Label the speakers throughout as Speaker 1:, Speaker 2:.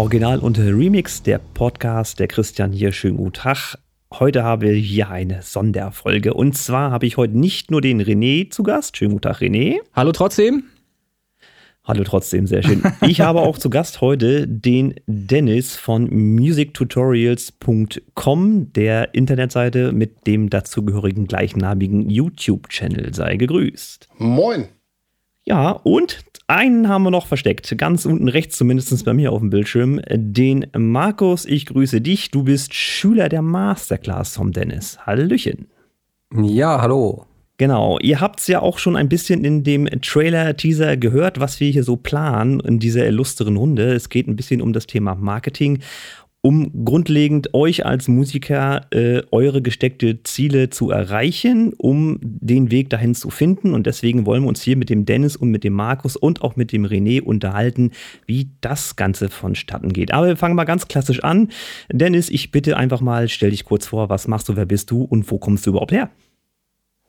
Speaker 1: Original und Remix, der Podcast der Christian hier. Schönen guten Tag. Heute haben wir hier eine Sonderfolge. Und zwar habe ich heute nicht nur den René zu Gast. Schönen guten Tag, René.
Speaker 2: Hallo trotzdem.
Speaker 1: Hallo trotzdem, sehr schön. Ich habe auch zu Gast heute den Dennis von musictutorials.com, der Internetseite mit dem dazugehörigen gleichnamigen YouTube-Channel. Sei gegrüßt.
Speaker 3: Moin.
Speaker 1: Ja, und einen haben wir noch versteckt, ganz unten rechts zumindest bei mir auf dem Bildschirm. Den Markus, ich grüße dich. Du bist Schüler der Masterclass vom Dennis. Hallöchen.
Speaker 2: Ja, hallo.
Speaker 1: Genau, ihr habt es ja auch schon ein bisschen in dem Trailer-Teaser gehört, was wir hier so planen in dieser illustren Runde. Es geht ein bisschen um das Thema Marketing um grundlegend euch als Musiker äh, eure gesteckte Ziele zu erreichen, um den Weg dahin zu finden. Und deswegen wollen wir uns hier mit dem Dennis und mit dem Markus und auch mit dem René unterhalten, wie das Ganze vonstatten geht. Aber wir fangen mal ganz klassisch an. Dennis, ich bitte einfach mal, stell dich kurz vor, was machst du, wer bist du und wo kommst du überhaupt her?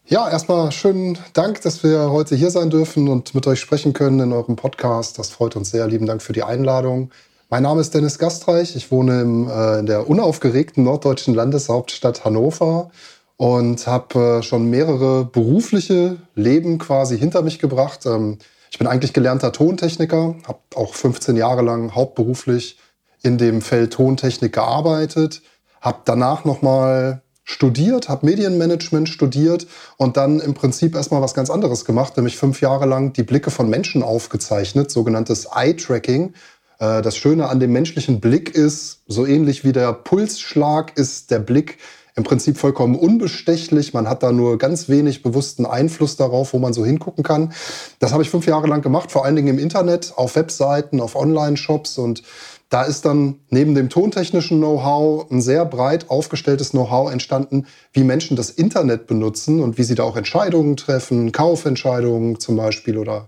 Speaker 3: Ja, erstmal schönen Dank, dass wir heute hier sein dürfen und mit euch sprechen können in eurem Podcast. Das freut uns sehr. Lieben Dank für die Einladung. Mein Name ist Dennis Gastreich. Ich wohne im, äh, in der unaufgeregten norddeutschen Landeshauptstadt Hannover und habe äh, schon mehrere berufliche Leben quasi hinter mich gebracht. Ähm, ich bin eigentlich gelernter Tontechniker, habe auch 15 Jahre lang hauptberuflich in dem Feld Tontechnik gearbeitet, habe danach nochmal studiert, habe Medienmanagement studiert und dann im Prinzip erstmal was ganz anderes gemacht, nämlich fünf Jahre lang die Blicke von Menschen aufgezeichnet, sogenanntes Eye-Tracking. Äh, das Schöne an dem menschlichen Blick ist, so ähnlich wie der Pulsschlag ist der Blick im Prinzip vollkommen unbestechlich. Man hat da nur ganz wenig bewussten Einfluss darauf, wo man so hingucken kann. Das habe ich fünf Jahre lang gemacht, vor allen Dingen im Internet, auf Webseiten, auf Online-Shops und da ist dann neben dem tontechnischen Know-how ein sehr breit aufgestelltes Know-how entstanden, wie Menschen das Internet benutzen und wie sie da auch Entscheidungen treffen, Kaufentscheidungen zum Beispiel oder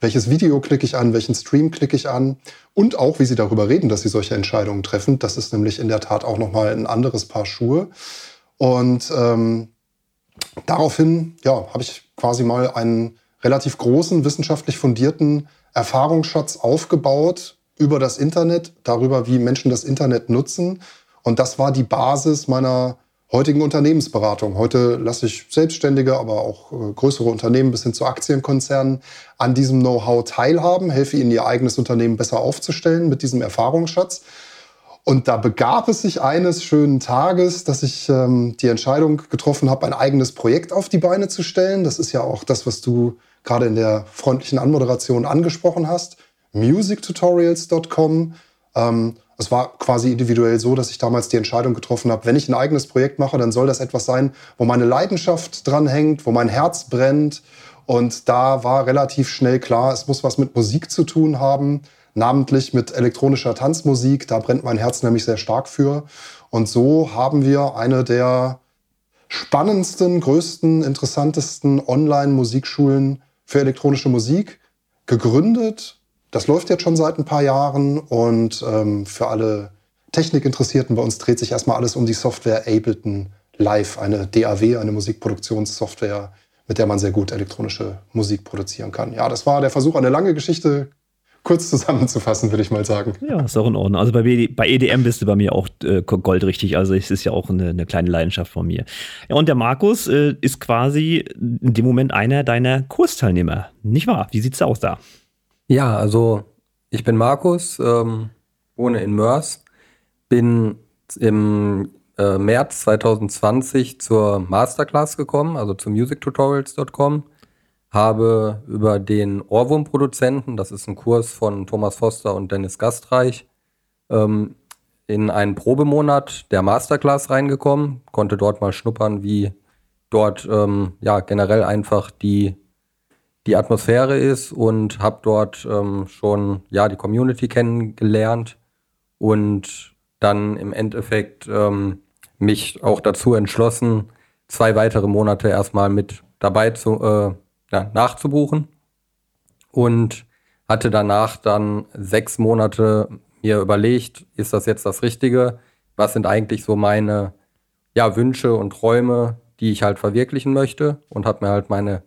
Speaker 3: welches Video klicke ich an, welchen Stream klicke ich an und auch wie sie darüber reden, dass sie solche Entscheidungen treffen. Das ist nämlich in der Tat auch nochmal ein anderes Paar Schuhe. Und ähm, daraufhin ja, habe ich quasi mal einen relativ großen, wissenschaftlich fundierten Erfahrungsschatz aufgebaut, über das Internet, darüber, wie Menschen das Internet nutzen. Und das war die Basis meiner heutigen Unternehmensberatung. Heute lasse ich Selbstständige, aber auch äh, größere Unternehmen bis hin zu Aktienkonzernen an diesem Know-how teilhaben, helfe ihnen, ihr eigenes Unternehmen besser aufzustellen mit diesem Erfahrungsschatz. Und da begab es sich eines schönen Tages, dass ich ähm, die Entscheidung getroffen habe, ein eigenes Projekt auf die Beine zu stellen. Das ist ja auch das, was du gerade in der freundlichen Anmoderation angesprochen hast musictutorials.com. Ähm, es war quasi individuell so, dass ich damals die Entscheidung getroffen habe, wenn ich ein eigenes Projekt mache, dann soll das etwas sein, wo meine Leidenschaft dran hängt, wo mein Herz brennt. Und da war relativ schnell klar, es muss was mit Musik zu tun haben, namentlich mit elektronischer Tanzmusik. Da brennt mein Herz nämlich sehr stark für. Und so haben wir eine der spannendsten, größten, interessantesten Online-Musikschulen für elektronische Musik gegründet das läuft jetzt schon seit ein paar Jahren und ähm, für alle Technikinteressierten bei uns dreht sich erstmal alles um die Software Ableton Live, eine DAW, eine Musikproduktionssoftware, mit der man sehr gut elektronische Musik produzieren kann. Ja, das war der Versuch, eine lange Geschichte kurz zusammenzufassen, würde ich mal sagen.
Speaker 1: Ja, ist auch in Ordnung. Also bei, bei EDM bist du bei mir auch äh, goldrichtig. Also es ist ja auch eine, eine, kleine Leidenschaft von mir. Ja, und der Markus äh, ist quasi in dem Moment einer deiner Kursteilnehmer. Nicht wahr? Wie sieht's aus da?
Speaker 2: Ja, also ich bin Markus, ähm, wohne in Mörs, bin im äh, März 2020 zur Masterclass gekommen, also zu musictutorials.com, habe über den Ohrwurmproduzenten, das ist ein Kurs von Thomas Foster und Dennis Gastreich, ähm, in einen Probemonat der Masterclass reingekommen, konnte dort mal schnuppern, wie dort ähm, ja generell einfach die die Atmosphäre ist und habe dort ähm, schon ja die Community kennengelernt und dann im Endeffekt ähm, mich auch dazu entschlossen, zwei weitere Monate erstmal mit dabei zu äh, ja, nachzubuchen und hatte danach dann sechs Monate mir überlegt, ist das jetzt das Richtige? Was sind eigentlich so meine ja, Wünsche und Träume, die ich halt verwirklichen möchte und habe mir halt meine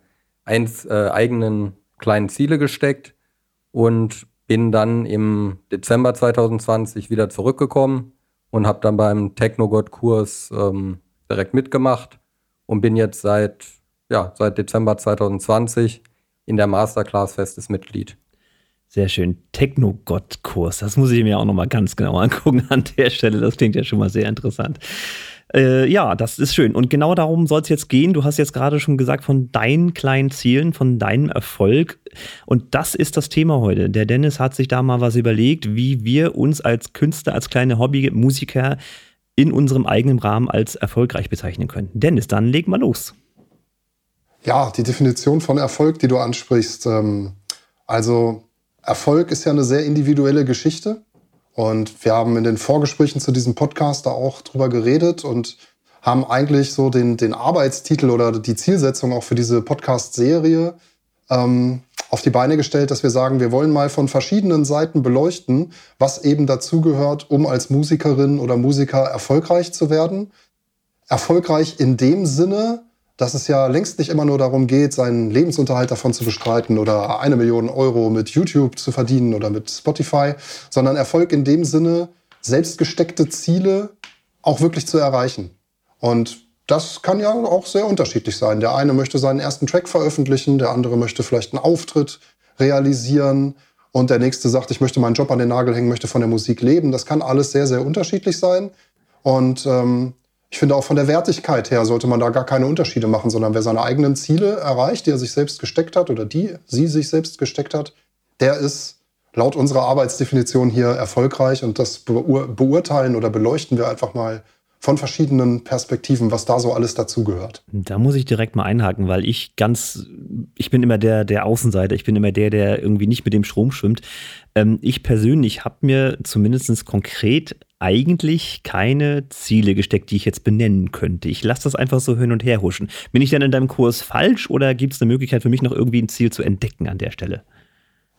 Speaker 2: eins, äh, eigenen kleinen Ziele gesteckt und bin dann im Dezember 2020 wieder zurückgekommen und habe dann beim Technogott-Kurs ähm, direkt mitgemacht und bin jetzt seit, ja, seit Dezember 2020 in der Masterclass festes Mitglied.
Speaker 1: Sehr schön. Technogott-Kurs. Das muss ich mir auch nochmal ganz genau angucken an der Stelle. Das klingt ja schon mal sehr interessant. Äh, ja, das ist schön. Und genau darum soll es jetzt gehen. Du hast jetzt gerade schon gesagt von deinen kleinen Zielen, von deinem Erfolg. Und das ist das Thema heute. Der Dennis hat sich da mal was überlegt, wie wir uns als Künstler, als kleine Hobbymusiker in unserem eigenen Rahmen als erfolgreich bezeichnen können. Dennis, dann leg mal los.
Speaker 3: Ja, die Definition von Erfolg, die du ansprichst. Ähm, also Erfolg ist ja eine sehr individuelle Geschichte. Und wir haben in den Vorgesprächen zu diesem Podcast da auch drüber geredet und haben eigentlich so den, den Arbeitstitel oder die Zielsetzung auch für diese Podcast-Serie ähm, auf die Beine gestellt, dass wir sagen, wir wollen mal von verschiedenen Seiten beleuchten, was eben dazugehört, um als Musikerin oder Musiker erfolgreich zu werden. Erfolgreich in dem Sinne, dass es ja längst nicht immer nur darum geht, seinen Lebensunterhalt davon zu bestreiten oder eine Million Euro mit YouTube zu verdienen oder mit Spotify, sondern Erfolg in dem Sinne, selbstgesteckte Ziele auch wirklich zu erreichen. Und das kann ja auch sehr unterschiedlich sein. Der eine möchte seinen ersten Track veröffentlichen, der andere möchte vielleicht einen Auftritt realisieren und der nächste sagt, ich möchte meinen Job an den Nagel hängen, möchte von der Musik leben. Das kann alles sehr, sehr unterschiedlich sein. Und ähm, ich finde auch von der Wertigkeit her sollte man da gar keine Unterschiede machen, sondern wer seine eigenen Ziele erreicht, die er sich selbst gesteckt hat oder die sie sich selbst gesteckt hat, der ist laut unserer Arbeitsdefinition hier erfolgreich und das beurteilen oder beleuchten wir einfach mal von verschiedenen Perspektiven, was da so alles dazugehört.
Speaker 1: Da muss ich direkt mal einhaken, weil ich ganz, ich bin immer der, der Außenseiter, ich bin immer der, der irgendwie nicht mit dem Strom schwimmt. Ähm, ich persönlich habe mir zumindest konkret eigentlich keine Ziele gesteckt, die ich jetzt benennen könnte. Ich lasse das einfach so hin und her huschen. Bin ich denn in deinem Kurs falsch oder gibt es eine Möglichkeit für mich noch irgendwie ein Ziel zu entdecken an der Stelle?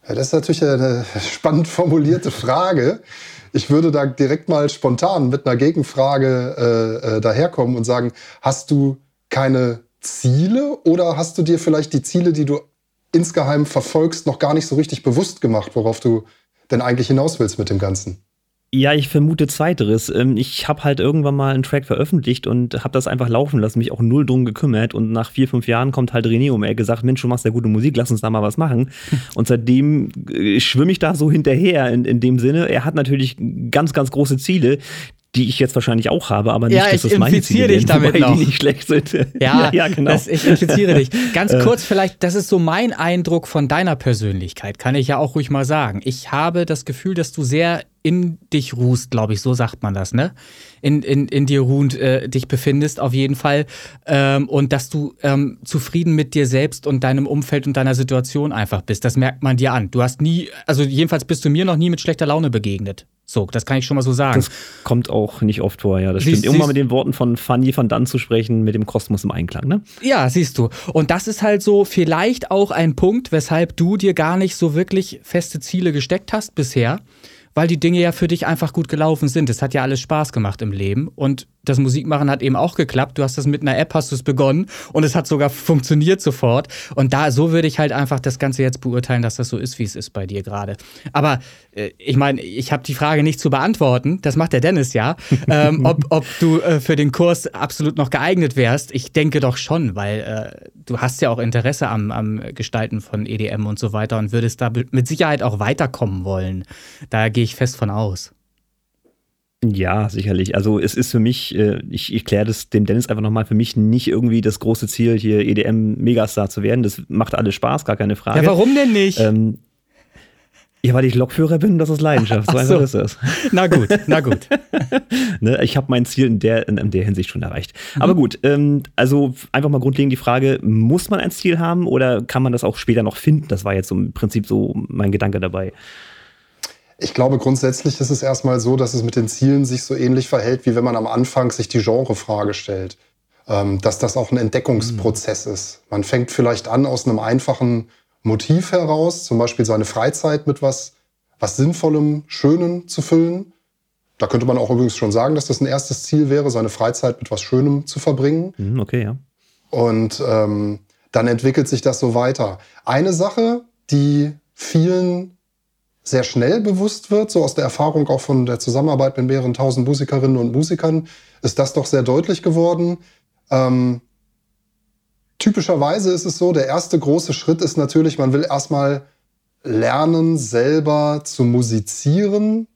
Speaker 3: Ja, das ist natürlich eine spannend formulierte Frage. Ich würde da direkt mal spontan mit einer Gegenfrage äh, äh, daherkommen und sagen, hast du keine Ziele oder hast du dir vielleicht die Ziele, die du insgeheim verfolgst, noch gar nicht so richtig bewusst gemacht, worauf du denn eigentlich hinaus willst mit dem Ganzen?
Speaker 1: Ja, ich vermute zweiteres. Ähm, ich habe halt irgendwann mal einen Track veröffentlicht und habe das einfach laufen lassen, mich auch null drum gekümmert. Und nach vier, fünf Jahren kommt halt René um er gesagt, Mensch, du machst ja gute Musik, lass uns da mal was machen. Und seitdem äh, schwimme ich da so hinterher in, in dem Sinne. Er hat natürlich ganz, ganz große Ziele, die ich jetzt wahrscheinlich auch habe, aber nicht,
Speaker 4: ja, dass das meine Ziele dich damit wobei noch. die
Speaker 1: nicht schlecht sind.
Speaker 4: Ja, ja, ja genau. Das, ich infiziere dich. Ganz äh. kurz vielleicht, das ist so mein Eindruck von deiner Persönlichkeit, kann ich ja auch ruhig mal sagen. Ich habe das Gefühl, dass du sehr in dich ruhst, glaube ich, so sagt man das, ne? In, in, in dir ruhend äh, dich befindest, auf jeden Fall. Ähm, und dass du ähm, zufrieden mit dir selbst und deinem Umfeld und deiner Situation einfach bist. Das merkt man dir an. Du hast nie, also jedenfalls bist du mir noch nie mit schlechter Laune begegnet. So, das kann ich schon mal so sagen.
Speaker 1: Das kommt auch nicht oft vor, ja. Das siehst, stimmt. Irgendwann mit den Worten von Fanny van Dann zu sprechen, mit dem Kosmos im Einklang, ne?
Speaker 4: Ja, siehst du. Und das ist halt so vielleicht auch ein Punkt, weshalb du dir gar nicht so wirklich feste Ziele gesteckt hast bisher weil die Dinge ja für dich einfach gut gelaufen sind. Es hat ja alles Spaß gemacht im Leben und das Musikmachen hat eben auch geklappt. Du hast das mit einer App, hast du es begonnen und es hat sogar funktioniert sofort. Und da, so würde ich halt einfach das Ganze jetzt beurteilen, dass das so ist, wie es ist bei dir gerade. Aber äh, ich meine, ich habe die Frage nicht zu beantworten. Das macht der Dennis ja. ähm, ob, ob du äh, für den Kurs absolut noch geeignet wärst. Ich denke doch schon, weil äh, du hast ja auch Interesse am, am Gestalten von EDM und so weiter und würdest da mit Sicherheit auch weiterkommen wollen. Da gehe ich fest von aus.
Speaker 1: Ja, sicherlich. Also es ist für mich, äh, ich, ich kläre das dem Dennis einfach nochmal, für mich nicht irgendwie das große Ziel, hier EDM-Megastar zu werden. Das macht alles Spaß, gar keine Frage.
Speaker 4: Ja, warum denn nicht?
Speaker 1: Ähm, ja, weil ich Lokführer bin, das ist Leidenschaft. So einfach ist das.
Speaker 4: Na gut, na gut.
Speaker 1: ne, ich habe mein Ziel in der, in, in der Hinsicht schon erreicht. Mhm. Aber gut, ähm, also einfach mal grundlegend die Frage, muss man ein Ziel haben oder kann man das auch später noch finden? Das war jetzt so im Prinzip so mein Gedanke dabei.
Speaker 3: Ich glaube, grundsätzlich ist es erstmal so, dass es mit den Zielen sich so ähnlich verhält, wie wenn man am Anfang sich die Genrefrage stellt. Ähm, dass das auch ein Entdeckungsprozess mhm. ist. Man fängt vielleicht an aus einem einfachen Motiv heraus, zum Beispiel seine Freizeit mit was, was Sinnvollem, Schönem zu füllen. Da könnte man auch übrigens schon sagen, dass das ein erstes Ziel wäre, seine Freizeit mit was Schönem zu verbringen.
Speaker 1: Mhm, okay, ja.
Speaker 3: Und ähm, dann entwickelt sich das so weiter. Eine Sache, die vielen sehr schnell bewusst wird, so aus der Erfahrung auch von der Zusammenarbeit mit mehreren tausend Musikerinnen und Musikern, ist das doch sehr deutlich geworden. Ähm, typischerweise ist es so, der erste große Schritt ist natürlich, man will erstmal lernen, selber zu musizieren.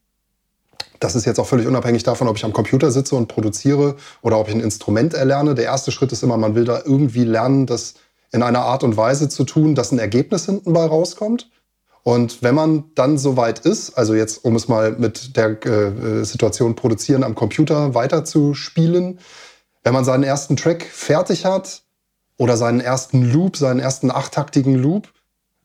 Speaker 3: Das ist jetzt auch völlig unabhängig davon, ob ich am Computer sitze und produziere oder ob ich ein Instrument erlerne. Der erste Schritt ist immer, man will da irgendwie lernen, das in einer Art und Weise zu tun, dass ein Ergebnis hinten bei rauskommt. Und wenn man dann soweit ist, also jetzt, um es mal mit der äh, Situation produzieren am Computer weiterzuspielen, wenn man seinen ersten Track fertig hat oder seinen ersten Loop, seinen ersten achttaktigen Loop,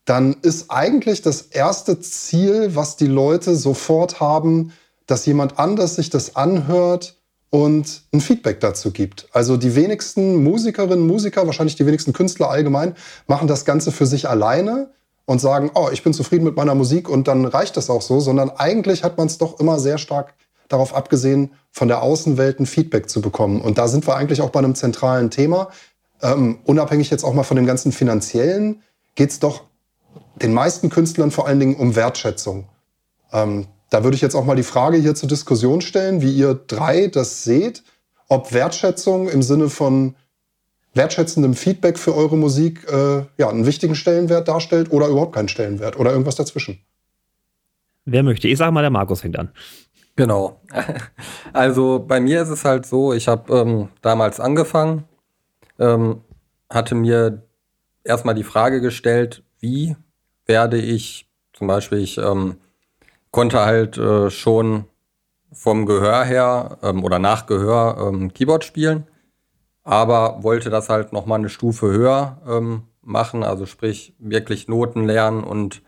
Speaker 3: dann ist eigentlich das erste Ziel, was die Leute sofort haben, dass jemand anders sich das anhört und ein Feedback dazu gibt. Also die wenigsten Musikerinnen, Musiker, wahrscheinlich die wenigsten Künstler allgemein, machen das Ganze für sich alleine und sagen, oh, ich bin zufrieden mit meiner Musik und dann reicht das auch so, sondern eigentlich hat man es doch immer sehr stark darauf abgesehen, von der Außenwelt ein Feedback zu bekommen. Und da sind wir eigentlich auch bei einem zentralen Thema. Ähm, unabhängig jetzt auch mal von dem ganzen finanziellen, geht es doch den meisten Künstlern vor allen Dingen um Wertschätzung. Ähm, da würde ich jetzt auch mal die Frage hier zur Diskussion stellen, wie ihr drei das seht, ob Wertschätzung im Sinne von wertschätzendem Feedback für eure Musik äh, ja, einen wichtigen Stellenwert darstellt oder überhaupt keinen Stellenwert oder irgendwas dazwischen.
Speaker 1: Wer möchte? Ich sage mal, der Markus fängt an.
Speaker 2: Genau. Also bei mir ist es halt so, ich habe ähm, damals angefangen, ähm, hatte mir erstmal die Frage gestellt, wie werde ich zum Beispiel, ich ähm, konnte halt äh, schon vom Gehör her ähm, oder nach Gehör ähm, Keyboard spielen aber wollte das halt noch mal eine Stufe höher ähm, machen, also sprich wirklich Noten lernen und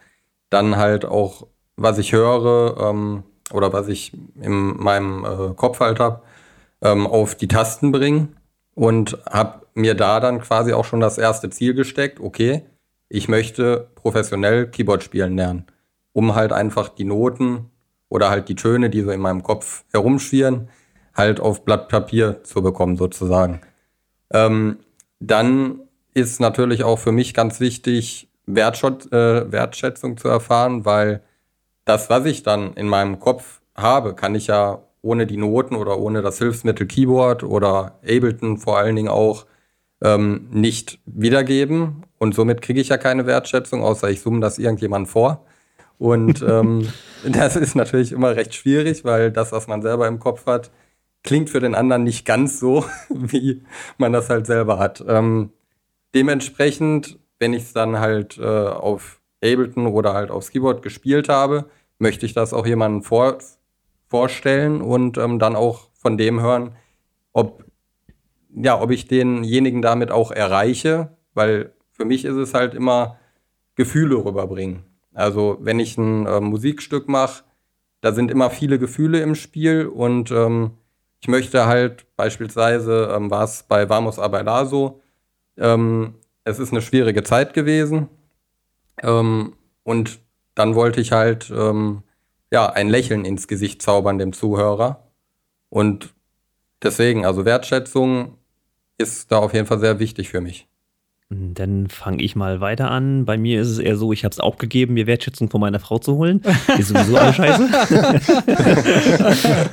Speaker 2: dann halt auch, was ich höre ähm, oder was ich in meinem äh, Kopf halt habe, ähm, auf die Tasten bringen und habe mir da dann quasi auch schon das erste Ziel gesteckt, okay, ich möchte professionell Keyboard spielen lernen, um halt einfach die Noten oder halt die Töne, die so in meinem Kopf herumschwirren, halt auf Blatt Papier zu bekommen sozusagen. Ähm, dann ist natürlich auch für mich ganz wichtig, Wertschott, äh, Wertschätzung zu erfahren, weil das, was ich dann in meinem Kopf habe, kann ich ja ohne die Noten oder ohne das Hilfsmittel Keyboard oder Ableton vor allen Dingen auch ähm, nicht wiedergeben. Und somit kriege ich ja keine Wertschätzung, außer ich zoome das irgendjemand vor. Und ähm, das ist natürlich immer recht schwierig, weil das, was man selber im Kopf hat, klingt für den anderen nicht ganz so, wie man das halt selber hat. Ähm, dementsprechend, wenn ich es dann halt äh, auf Ableton oder halt aufs Keyboard gespielt habe, möchte ich das auch jemandem vor, vorstellen und ähm, dann auch von dem hören, ob, ja, ob ich denjenigen damit auch erreiche, weil für mich ist es halt immer Gefühle rüberbringen. Also wenn ich ein äh, Musikstück mache, da sind immer viele Gefühle im Spiel und ähm, ich möchte halt beispielsweise, ähm, war es bei Vamos a bailar ähm, es ist eine schwierige Zeit gewesen ähm, und dann wollte ich halt ähm, ja ein Lächeln ins Gesicht zaubern dem Zuhörer und deswegen, also Wertschätzung ist da auf jeden Fall sehr wichtig für mich.
Speaker 1: Dann fange ich mal weiter an. Bei mir ist es eher so, ich habe es aufgegeben, mir Wertschätzung von meiner Frau zu holen. Ist sowieso alle scheiße.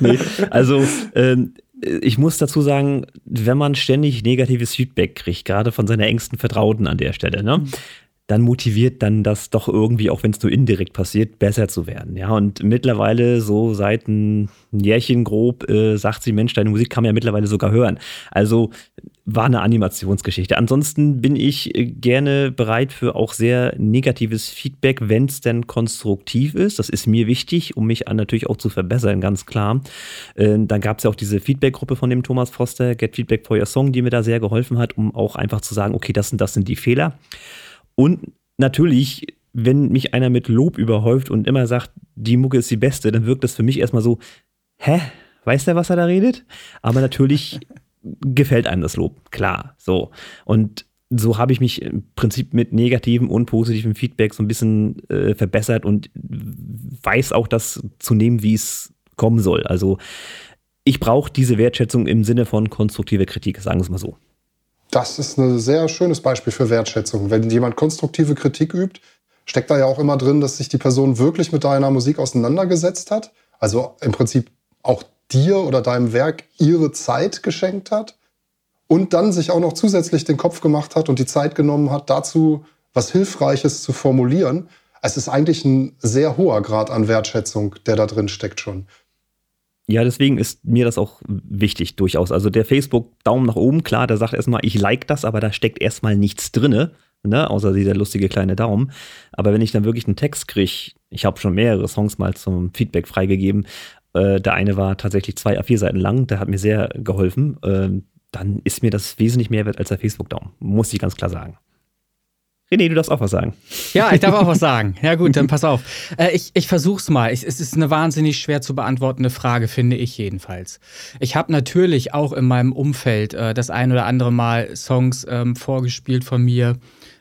Speaker 1: nee, also ähm, ich muss dazu sagen, wenn man ständig negatives Feedback kriegt, gerade von seiner engsten Vertrauten an der Stelle, ne, dann motiviert dann das doch irgendwie, auch wenn es nur indirekt passiert, besser zu werden. Ja, und mittlerweile so seit ein Jährchen grob äh, sagt sie, Mensch, deine Musik kann man ja mittlerweile sogar hören. Also war eine Animationsgeschichte. Ansonsten bin ich äh, gerne bereit für auch sehr negatives Feedback, wenn es denn konstruktiv ist. Das ist mir wichtig, um mich natürlich auch zu verbessern, ganz klar. Äh, dann gab es ja auch diese Feedback-Gruppe von dem Thomas Foster, Get Feedback for Your Song, die mir da sehr geholfen hat, um auch einfach zu sagen, okay, das sind, das sind die Fehler. Und natürlich, wenn mich einer mit Lob überhäuft und immer sagt, die Mucke ist die beste, dann wirkt das für mich erstmal so, hä? Weiß der, was er da redet? Aber natürlich gefällt einem das Lob, klar. So. Und so habe ich mich im Prinzip mit negativem und positivem Feedback so ein bisschen äh, verbessert und weiß auch das zu nehmen, wie es kommen soll. Also ich brauche diese Wertschätzung im Sinne von konstruktiver Kritik, sagen wir es mal so.
Speaker 3: Das ist ein sehr schönes Beispiel für Wertschätzung. Wenn jemand konstruktive Kritik übt, steckt da ja auch immer drin, dass sich die Person wirklich mit deiner Musik auseinandergesetzt hat. Also im Prinzip auch dir oder deinem Werk ihre Zeit geschenkt hat und dann sich auch noch zusätzlich den Kopf gemacht hat und die Zeit genommen hat, dazu was Hilfreiches zu formulieren. Es ist eigentlich ein sehr hoher Grad an Wertschätzung, der da drin steckt schon.
Speaker 1: Ja, deswegen ist mir das auch wichtig, durchaus. Also der Facebook-Daumen nach oben, klar, der sagt erstmal, ich like das, aber da steckt erstmal nichts drinne, ne, außer dieser lustige kleine Daumen. Aber wenn ich dann wirklich einen Text kriege, ich habe schon mehrere Songs mal zum Feedback freigegeben, äh, der eine war tatsächlich zwei A4 Seiten lang, der hat mir sehr geholfen. Äh, dann ist mir das wesentlich mehr wert als der Facebook-Daumen. Muss ich ganz klar sagen. René, du darfst auch was sagen.
Speaker 4: Ja, ich darf auch was sagen. Ja gut, dann pass auf. Äh, ich ich versuch's mal. Ich, es ist eine wahnsinnig schwer zu beantwortende Frage, finde ich jedenfalls. Ich habe natürlich auch in meinem Umfeld äh, das ein oder andere Mal Songs ähm, vorgespielt von mir,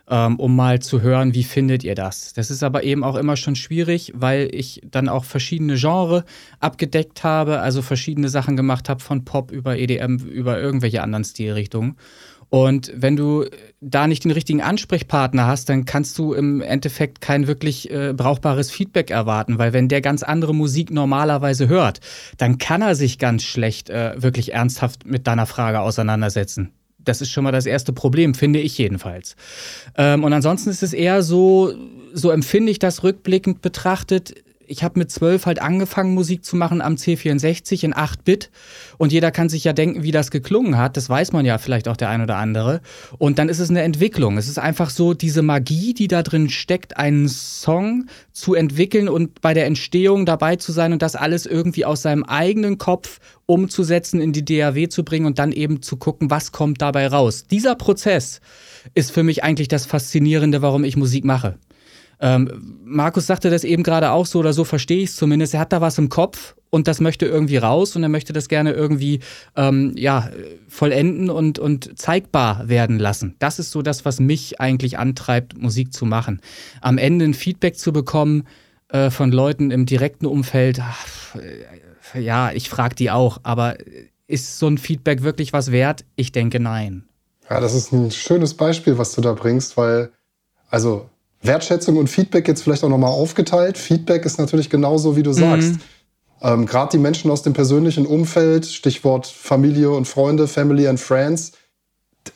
Speaker 4: ähm, um mal zu hören, wie findet ihr das. Das ist aber eben auch immer schon schwierig, weil ich dann auch verschiedene Genres abgedeckt habe, also verschiedene Sachen gemacht habe, von Pop über EDM, über irgendwelche anderen Stilrichtungen. Und wenn du da nicht den richtigen Ansprechpartner hast, dann kannst du im Endeffekt kein wirklich äh, brauchbares Feedback erwarten, weil wenn der ganz andere Musik normalerweise hört, dann kann er sich ganz schlecht äh, wirklich ernsthaft mit deiner Frage auseinandersetzen. Das ist schon mal das erste Problem, finde ich jedenfalls. Ähm, und ansonsten ist es eher so, so empfinde ich das rückblickend betrachtet, ich habe mit zwölf halt angefangen, Musik zu machen am C64 in 8-Bit. Und jeder kann sich ja denken, wie das geklungen hat. Das weiß man ja vielleicht auch der ein oder andere. Und dann ist es eine Entwicklung. Es ist einfach so diese Magie, die da drin steckt, einen Song zu entwickeln und bei der Entstehung dabei zu sein und das alles irgendwie aus seinem eigenen Kopf umzusetzen, in die DAW zu bringen und dann eben zu gucken, was kommt dabei raus. Dieser Prozess ist für mich eigentlich das Faszinierende, warum ich Musik mache. Ähm, Markus sagte das eben gerade auch so oder so, verstehe ich es zumindest. Er hat da was im Kopf und das möchte irgendwie raus und er möchte das gerne irgendwie ähm, ja, vollenden und, und zeigbar werden lassen. Das ist so das, was mich eigentlich antreibt, Musik zu machen. Am Ende ein Feedback zu bekommen äh, von Leuten im direkten Umfeld, ach, äh, ja, ich frage die auch, aber ist so ein Feedback wirklich was wert? Ich denke nein.
Speaker 3: Ja, das ist ein schönes Beispiel, was du da bringst, weil, also Wertschätzung und Feedback jetzt vielleicht auch nochmal aufgeteilt. Feedback ist natürlich genauso, wie du mhm. sagst. Mhm. Ähm, Gerade die Menschen aus dem persönlichen Umfeld, Stichwort Familie und Freunde, Family and Friends,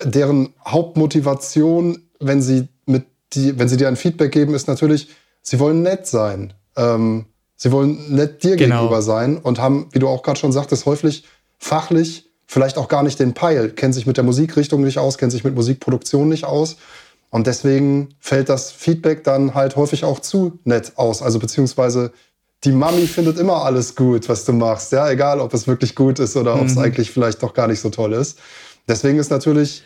Speaker 3: deren Hauptmotivation, wenn sie, mit die, wenn sie dir ein Feedback geben, ist natürlich, sie wollen nett sein. Ähm, sie wollen nett dir genau. gegenüber sein und haben, wie du auch gerade schon sagtest, häufig fachlich vielleicht auch gar nicht den Peil, kennen sich mit der Musikrichtung nicht aus, kennen sich mit Musikproduktion nicht aus und deswegen fällt das Feedback dann halt häufig auch zu nett aus. Also beziehungsweise die Mami findet immer alles gut, was du machst. Ja, egal, ob es wirklich gut ist oder mhm. ob es eigentlich vielleicht doch gar nicht so toll ist. Deswegen ist natürlich,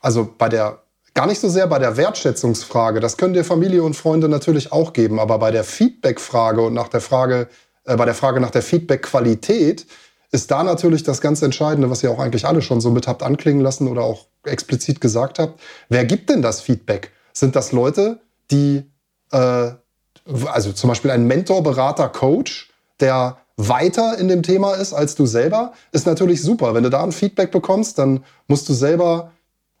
Speaker 3: also bei der, gar nicht so sehr bei der Wertschätzungsfrage, das können dir Familie und Freunde natürlich auch geben, aber bei der Feedback-Frage und nach der Frage, äh, bei der Frage nach der Feedback-Qualität ist da natürlich das ganz Entscheidende, was ihr auch eigentlich alle schon so mit habt anklingen lassen oder auch explizit gesagt habt. Wer gibt denn das Feedback? Sind das Leute, die, äh, also zum Beispiel ein Mentor, Berater, Coach, der weiter in dem Thema ist als du selber, ist natürlich super. Wenn du da ein Feedback bekommst, dann musst du selber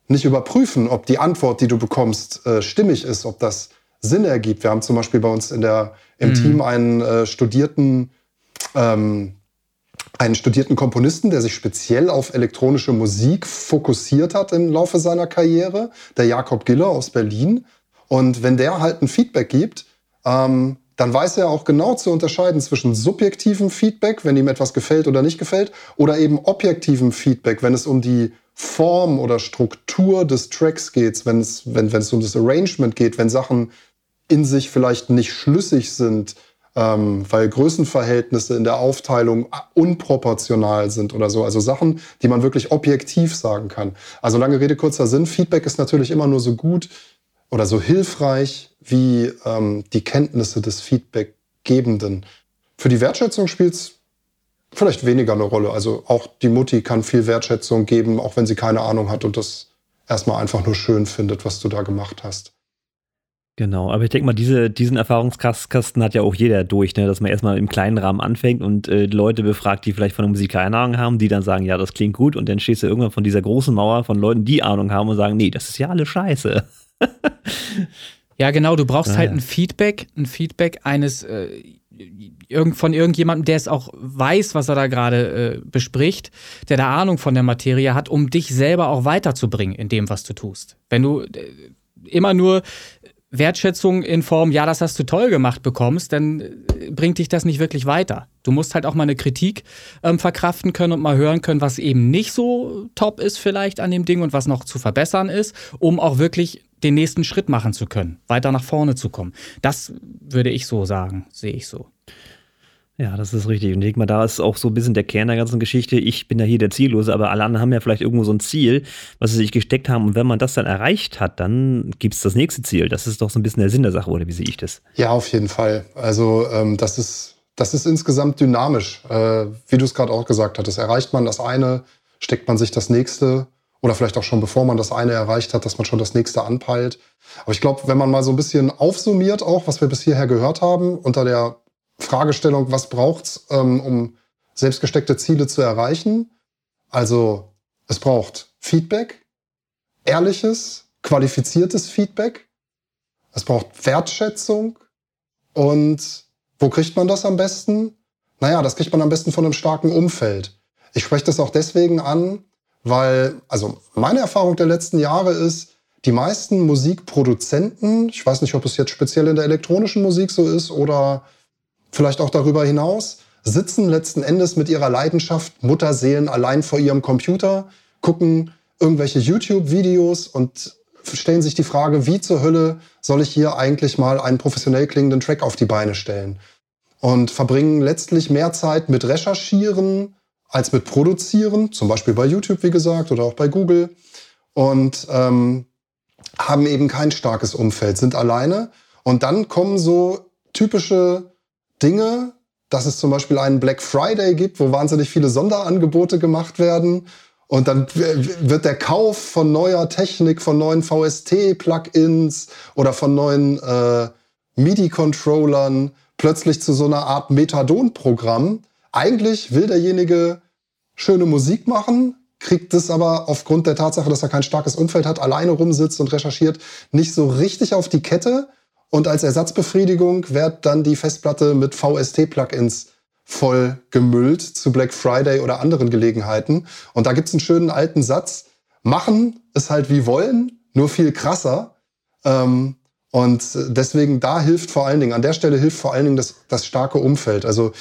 Speaker 3: nicht überprüfen, ob die Antwort, die du bekommst, äh, stimmig ist, ob das Sinn ergibt. Wir haben zum Beispiel bei uns in der, im mhm. Team einen äh, studierten ähm, einen studierten Komponisten, der sich speziell auf elektronische Musik fokussiert hat im Laufe seiner Karriere, der Jakob Giller aus Berlin. Und wenn der halt ein Feedback gibt, ähm, dann weiß er auch genau zu unterscheiden zwischen subjektivem Feedback, wenn ihm etwas gefällt oder nicht gefällt, oder eben objektivem Feedback, wenn es um die Form oder Struktur des Tracks geht, wenn wenn, wenn es um das Arrangement geht, wenn Sachen in sich vielleicht nicht schlüssig sind, ähm, weil Größenverhältnisse in der Aufteilung unproportional sind oder so. Also Sachen, die man wirklich objektiv sagen kann. Also lange Rede, kurzer Sinn. Feedback ist natürlich immer nur so gut oder so hilfreich wie ähm, die Kenntnisse des Feedbackgebenden. Für die Wertschätzung spielt es vielleicht weniger eine Rolle. Also auch die Mutti kann viel Wertschätzung geben, auch wenn sie keine Ahnung hat und das erstmal einfach nur schön findet, was du da gemacht hast.
Speaker 1: Genau, aber ich denke mal, diese, diesen Erfahrungskasten hat ja auch jeder durch, ne? dass man erstmal im kleinen Rahmen anfängt und äh, Leute befragt, die vielleicht von der Musik keine Ahnung haben, die dann sagen, ja, das klingt gut und dann stehst du irgendwann von dieser großen Mauer von Leuten, die Ahnung haben und sagen, nee, das ist ja alles scheiße.
Speaker 4: Ja, genau, du brauchst ah, halt ja. ein Feedback, ein Feedback eines äh, irgend, von irgendjemandem, der es auch weiß, was er da gerade äh, bespricht, der da Ahnung von der Materie hat, um dich selber auch weiterzubringen in dem, was du tust. Wenn du äh, immer nur Wertschätzung in Form, ja, das hast du toll gemacht, bekommst, dann äh, bringt dich das nicht wirklich weiter. Du musst halt auch mal eine Kritik ähm, verkraften können und mal hören können, was eben nicht so top ist vielleicht an dem Ding und was noch zu verbessern ist, um auch wirklich den nächsten Schritt machen zu können, weiter nach vorne zu kommen. Das würde ich so sagen, sehe ich so.
Speaker 1: Ja, das ist richtig. Und ich denke mal, da ist auch so ein bisschen der Kern der ganzen Geschichte. Ich bin ja hier der Ziellose, aber alle anderen haben ja vielleicht irgendwo so ein Ziel, was sie sich gesteckt haben. Und wenn man das dann erreicht hat, dann gibt es das nächste Ziel. Das ist doch so ein bisschen der Sinn der Sache, oder wie sehe ich das?
Speaker 3: Ja, auf jeden Fall. Also ähm, das, ist, das ist insgesamt dynamisch. Äh, wie du es gerade auch gesagt hattest, erreicht man das eine, steckt man sich das nächste oder vielleicht auch schon bevor man das eine erreicht hat, dass man schon das nächste anpeilt. Aber ich glaube, wenn man mal so ein bisschen aufsummiert, auch was wir bis hierher gehört haben, unter der Fragestellung, was braucht's, ähm, um selbstgesteckte Ziele zu erreichen? Also es braucht Feedback, ehrliches, qualifiziertes Feedback. Es braucht Wertschätzung. Und wo kriegt man das am besten? Naja, das kriegt man am besten von einem starken Umfeld. Ich spreche das auch deswegen an, weil, also meine Erfahrung der letzten Jahre ist, die meisten Musikproduzenten, ich weiß nicht, ob es jetzt speziell in der elektronischen Musik so ist oder vielleicht auch darüber hinaus, sitzen letzten Endes mit ihrer Leidenschaft Mutterseelen allein vor ihrem Computer, gucken irgendwelche YouTube-Videos und stellen sich die Frage, wie zur Hölle soll ich hier eigentlich mal einen professionell klingenden Track auf die Beine stellen? Und verbringen letztlich mehr Zeit mit Recherchieren als mit Produzieren, zum Beispiel bei YouTube, wie gesagt, oder auch bei Google. Und ähm, haben eben kein starkes Umfeld, sind alleine. Und dann kommen so typische Dinge, dass es zum Beispiel einen Black Friday gibt, wo wahnsinnig viele Sonderangebote gemacht werden. Und dann wird der Kauf von neuer Technik, von neuen VST-Plugins oder von neuen äh, MIDI-Controllern plötzlich zu so einer Art Methadon-Programm. Eigentlich will derjenige schöne Musik machen, kriegt es aber aufgrund der Tatsache, dass er kein starkes Umfeld hat, alleine rumsitzt und recherchiert, nicht so richtig auf die Kette und als Ersatzbefriedigung wird dann die Festplatte mit VST-Plugins voll gemüllt zu Black Friday oder anderen Gelegenheiten. Und da gibt's einen schönen alten Satz. Machen ist halt wie wollen, nur viel krasser. Ähm, und deswegen da hilft vor allen Dingen, an der Stelle hilft vor allen Dingen das, das starke Umfeld. Also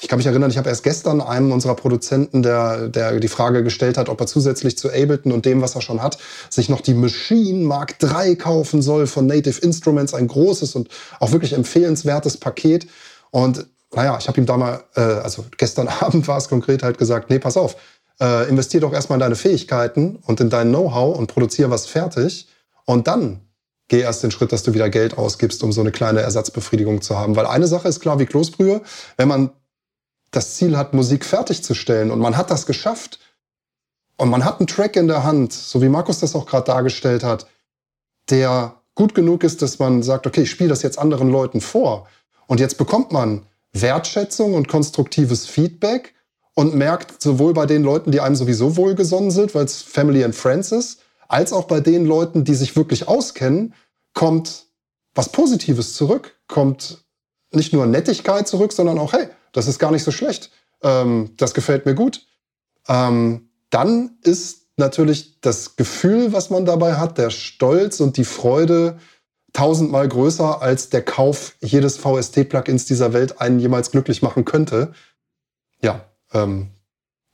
Speaker 3: ich kann mich erinnern, ich habe erst gestern einem unserer Produzenten, der, der die Frage gestellt hat, ob er zusätzlich zu Ableton und dem, was er schon hat, sich noch die Machine Mark III kaufen soll von Native Instruments, ein großes und auch wirklich empfehlenswertes Paket. Und naja, ich habe ihm da mal, äh, also gestern Abend war es konkret halt gesagt, nee, pass auf, äh, investier doch erstmal in deine Fähigkeiten und in dein Know-how und produziere was fertig und dann geh erst den Schritt, dass du wieder Geld ausgibst, um so eine kleine Ersatzbefriedigung zu haben. Weil eine Sache ist klar wie Kloßbrühe, wenn man das Ziel hat, Musik fertigzustellen. Und man hat das geschafft. Und man hat einen Track in der Hand, so wie Markus das auch gerade dargestellt hat, der gut genug ist, dass man sagt, okay, ich spiele das jetzt anderen Leuten vor. Und jetzt bekommt man Wertschätzung und konstruktives Feedback und merkt sowohl bei den Leuten, die einem sowieso wohlgesonnen sind, weil es Family and Friends ist, als auch bei den Leuten, die sich wirklich auskennen, kommt was Positives zurück, kommt nicht nur Nettigkeit zurück, sondern auch, hey, das ist gar nicht so schlecht. Ähm, das gefällt mir gut. Ähm, dann ist natürlich das Gefühl, was man dabei hat, der Stolz und die Freude tausendmal größer, als der Kauf jedes VST-Plugins dieser Welt einen jemals glücklich machen könnte. Ja, ähm,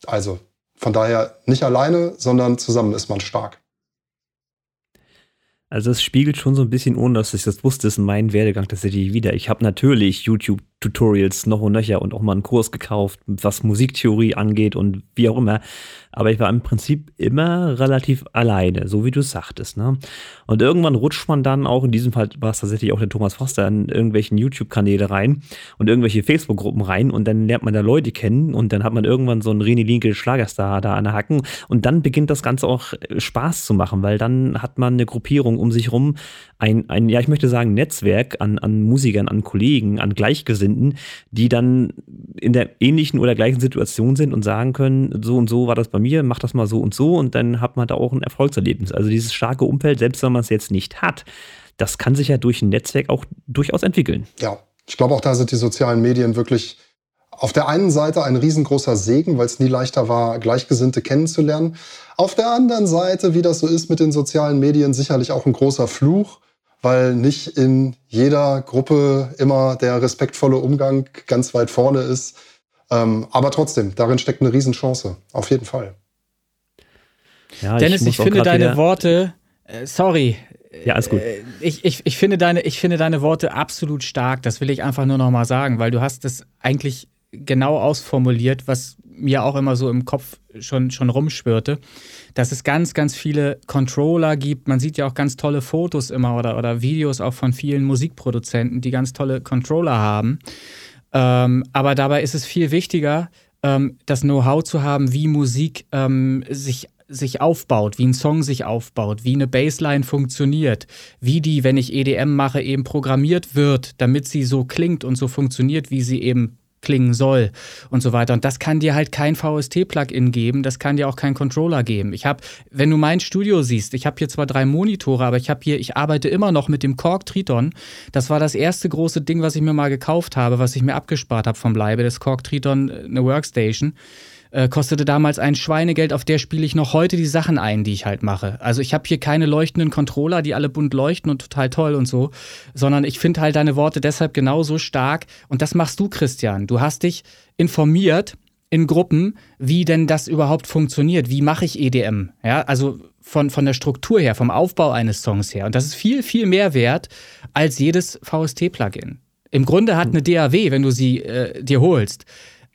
Speaker 3: also von daher nicht alleine, sondern zusammen ist man stark.
Speaker 1: Also es spiegelt schon so ein bisschen, ohne dass ich das wusste, ist mein Werdegang tatsächlich wieder. Ich habe natürlich YouTube Tutorials noch und nöcher und auch mal einen Kurs gekauft, was Musiktheorie angeht und wie auch immer. Aber ich war im Prinzip immer relativ alleine, so wie du sagtest. Ne? Und irgendwann rutscht man dann auch, in diesem Fall war es tatsächlich auch der Thomas Foster, in irgendwelchen YouTube-Kanäle rein und irgendwelche Facebook-Gruppen rein und dann lernt man da Leute kennen und dann hat man irgendwann so einen René Linke Schlagerstar da an der Hacken und dann beginnt das Ganze auch äh, Spaß zu machen, weil dann hat man eine Gruppierung um sich rum, ein, ein ja, ich möchte sagen, Netzwerk an, an Musikern, an Kollegen, an Gleichgesinnten, finden, die dann in der ähnlichen oder gleichen Situation sind und sagen können, so und so war das bei mir, mach das mal so und so und dann hat man da auch ein Erfolgserlebnis. Also dieses starke Umfeld, selbst wenn man es jetzt nicht hat, das kann sich ja durch ein Netzwerk auch durchaus entwickeln.
Speaker 3: Ja, ich glaube auch da sind die sozialen Medien wirklich auf der einen Seite ein riesengroßer Segen, weil es nie leichter war, Gleichgesinnte kennenzulernen. Auf der anderen Seite, wie das so ist mit den sozialen Medien, sicherlich auch ein großer Fluch, weil nicht in jeder Gruppe immer der respektvolle Umgang ganz weit vorne ist. Ähm, aber trotzdem, darin steckt eine Riesenchance, auf jeden Fall.
Speaker 4: Ja, Dennis, ich, ich finde deine Worte, äh, sorry,
Speaker 1: ja, alles gut.
Speaker 4: Äh, ich, ich, ich, finde deine, ich finde deine Worte absolut stark. Das will ich einfach nur noch mal sagen, weil du hast es eigentlich genau ausformuliert, was mir auch immer so im Kopf schon, schon rumschwirrte, dass es ganz, ganz viele Controller gibt. Man sieht ja auch ganz tolle Fotos immer oder, oder Videos auch von vielen Musikproduzenten, die ganz tolle Controller haben. Ähm, aber dabei ist es viel wichtiger, ähm, das Know-how zu haben, wie Musik ähm, sich sich aufbaut, wie ein Song sich aufbaut, wie eine Bassline funktioniert, wie die, wenn ich EDM mache, eben programmiert wird, damit sie so klingt und so funktioniert, wie sie eben klingen soll und so weiter. Und das kann dir halt kein VST-Plugin geben, das kann dir auch kein Controller geben. Ich habe, wenn du mein Studio siehst, ich habe hier zwar drei Monitore, aber ich habe hier, ich arbeite immer noch mit dem Korg Triton. Das war das erste große Ding, was ich mir mal gekauft habe, was ich mir abgespart habe vom Leibe, das Korg Triton, äh, eine Workstation. Äh, kostete damals ein Schweinegeld, auf der spiele ich noch heute die Sachen ein, die ich halt mache. Also ich habe hier keine leuchtenden Controller, die alle bunt leuchten und total toll und so, sondern ich finde halt deine Worte deshalb genauso stark. Und das machst du, Christian. Du hast dich informiert in Gruppen, wie denn das überhaupt funktioniert. Wie mache ich EDM? Ja, also von, von der Struktur her, vom Aufbau eines Songs her. Und das ist viel, viel mehr wert als jedes VST-Plugin. Im Grunde hat eine DAW, wenn du sie äh, dir holst,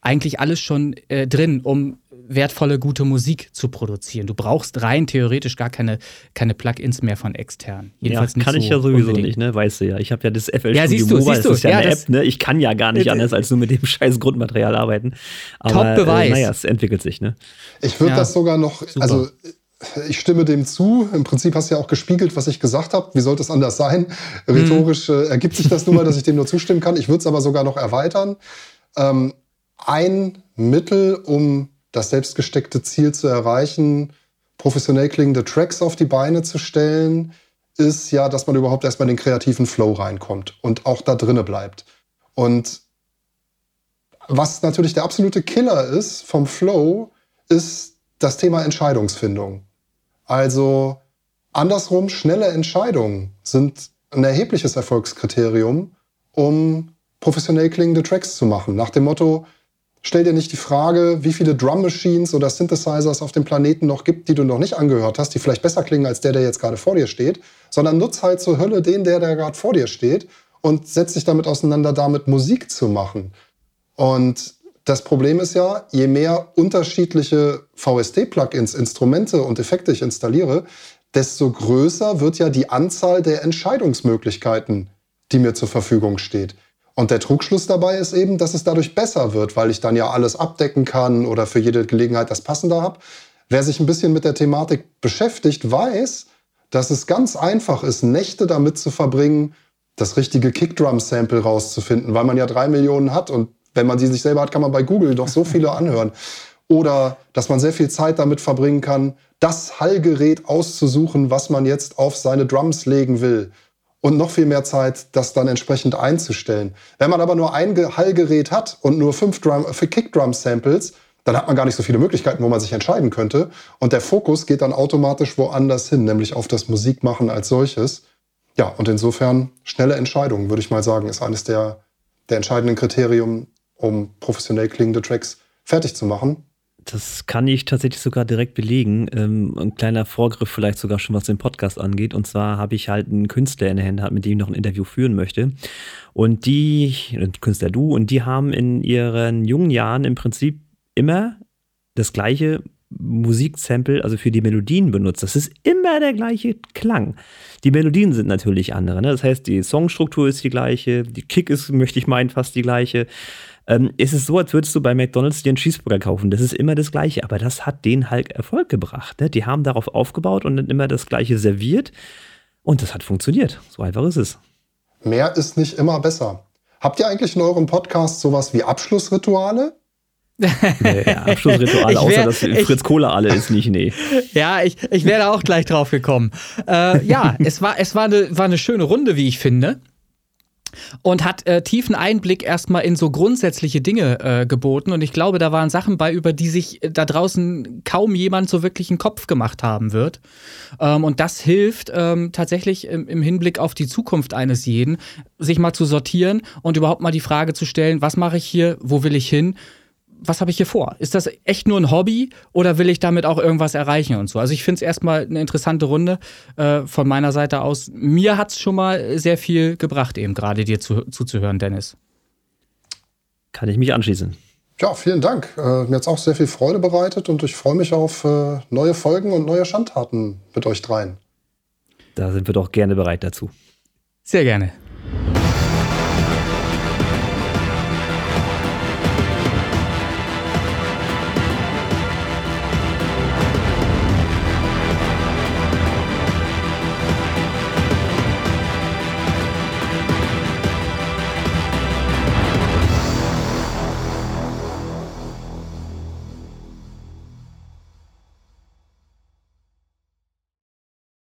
Speaker 4: eigentlich alles schon äh, drin, um wertvolle, gute Musik zu produzieren. Du brauchst rein theoretisch gar keine, keine Plugins mehr von extern.
Speaker 1: Jedenfalls ja, kann so ich ja sowieso unbedingt. nicht, ne? Weißt du ja. Ich habe ja das FL ja, Studio Mobile, das ist ja, ja eine App, ne? Ich kann ja gar nicht äh, anders als nur mit dem scheiß Grundmaterial arbeiten.
Speaker 4: Aber, Top-Beweis. Äh,
Speaker 1: naja, es entwickelt sich, ne?
Speaker 3: Ich würde ja, das sogar noch, super. also ich stimme dem zu. Im Prinzip hast du ja auch gespiegelt, was ich gesagt habe. Wie sollte es anders sein? Rhetorisch äh, ergibt sich das nun mal, dass ich dem nur zustimmen kann. Ich würde es aber sogar noch erweitern. Ähm, ein Mittel, um das selbstgesteckte Ziel zu erreichen, professionell klingende Tracks auf die Beine zu stellen, ist ja, dass man überhaupt erstmal in den kreativen Flow reinkommt und auch da drinne bleibt. Und was natürlich der absolute Killer ist vom Flow, ist das Thema Entscheidungsfindung. Also andersrum, schnelle Entscheidungen sind ein erhebliches Erfolgskriterium, um professionell klingende Tracks zu machen. Nach dem Motto, Stell dir nicht die Frage, wie viele Drum Machines oder Synthesizers auf dem Planeten noch gibt, die du noch nicht angehört hast, die vielleicht besser klingen als der, der jetzt gerade vor dir steht, sondern nutz halt zur Hölle den, der, der gerade vor dir steht und setz dich damit auseinander, damit Musik zu machen. Und das Problem ist ja, je mehr unterschiedliche VST-Plugins, Instrumente und Effekte ich installiere, desto größer wird ja die Anzahl der Entscheidungsmöglichkeiten, die mir zur Verfügung steht. Und der Trugschluss dabei ist eben, dass es dadurch besser wird, weil ich dann ja alles abdecken kann oder für jede Gelegenheit das Passende habe. Wer sich ein bisschen mit der Thematik beschäftigt, weiß, dass es ganz einfach ist, Nächte damit zu verbringen, das richtige Kickdrum-Sample rauszufinden, weil man ja drei Millionen hat und wenn man sie nicht selber hat, kann man bei Google doch so viele anhören. Oder dass man sehr viel Zeit damit verbringen kann, das Hallgerät auszusuchen, was man jetzt auf seine Drums legen will und noch viel mehr Zeit, das dann entsprechend einzustellen. Wenn man aber nur ein Hallgerät hat und nur fünf Drum, für Kickdrum-Samples, dann hat man gar nicht so viele Möglichkeiten, wo man sich entscheiden könnte. Und der Fokus geht dann automatisch woanders hin, nämlich auf das Musikmachen als solches. Ja, und insofern schnelle Entscheidungen, würde ich mal sagen, ist eines der, der entscheidenden Kriterien, um professionell klingende Tracks fertig zu machen.
Speaker 1: Das kann ich tatsächlich sogar direkt belegen. Ähm, ein kleiner Vorgriff vielleicht sogar schon, was den Podcast angeht. Und zwar habe ich halt einen Künstler in der Hand, mit dem ich noch ein Interview führen möchte. Und die, Künstler du, und die haben in ihren jungen Jahren im Prinzip immer das gleiche Musiksample, also für die Melodien benutzt. Das ist immer der gleiche Klang. Die Melodien sind natürlich andere. Ne? Das heißt, die Songstruktur ist die gleiche, die Kick ist, möchte ich meinen, fast die gleiche. Ähm, es ist so, als würdest du bei McDonalds dir einen Cheeseburger kaufen. Das ist immer das Gleiche, aber das hat denen halt Erfolg gebracht. Ne? Die haben darauf aufgebaut und dann immer das Gleiche serviert. Und das hat funktioniert. So einfach ist es.
Speaker 3: Mehr ist nicht immer besser. Habt ihr eigentlich in eurem Podcast sowas wie Abschlussrituale?
Speaker 1: nee, Abschlussritual, außer
Speaker 4: wär-
Speaker 1: dass
Speaker 4: ich-
Speaker 1: Fritz Kohler alle ist, nicht, nee.
Speaker 4: Ja, ich, ich wäre auch gleich drauf gekommen. Äh, ja, es war, es war eine, war eine schöne Runde, wie ich finde. Und hat äh, tiefen Einblick erstmal in so grundsätzliche Dinge äh, geboten. Und ich glaube, da waren Sachen bei, über die sich äh, da draußen kaum jemand so wirklich einen Kopf gemacht haben wird. Ähm, und das hilft ähm, tatsächlich im, im Hinblick auf die Zukunft eines jeden, sich mal zu sortieren und überhaupt mal die Frage zu stellen, was mache ich hier, wo will ich hin? Was habe ich hier vor? Ist das echt nur ein Hobby oder will ich damit auch irgendwas erreichen und so? Also ich finde es erstmal eine interessante Runde äh, von meiner Seite aus. Mir hat es schon mal sehr viel gebracht, eben gerade dir zu, zuzuhören, Dennis.
Speaker 1: Kann ich mich anschließen.
Speaker 3: Ja, vielen Dank. Äh, mir hat es auch sehr viel Freude bereitet und ich freue mich auf äh, neue Folgen und neue Schandtaten mit euch dreien.
Speaker 1: Da sind wir doch gerne bereit dazu.
Speaker 4: Sehr gerne.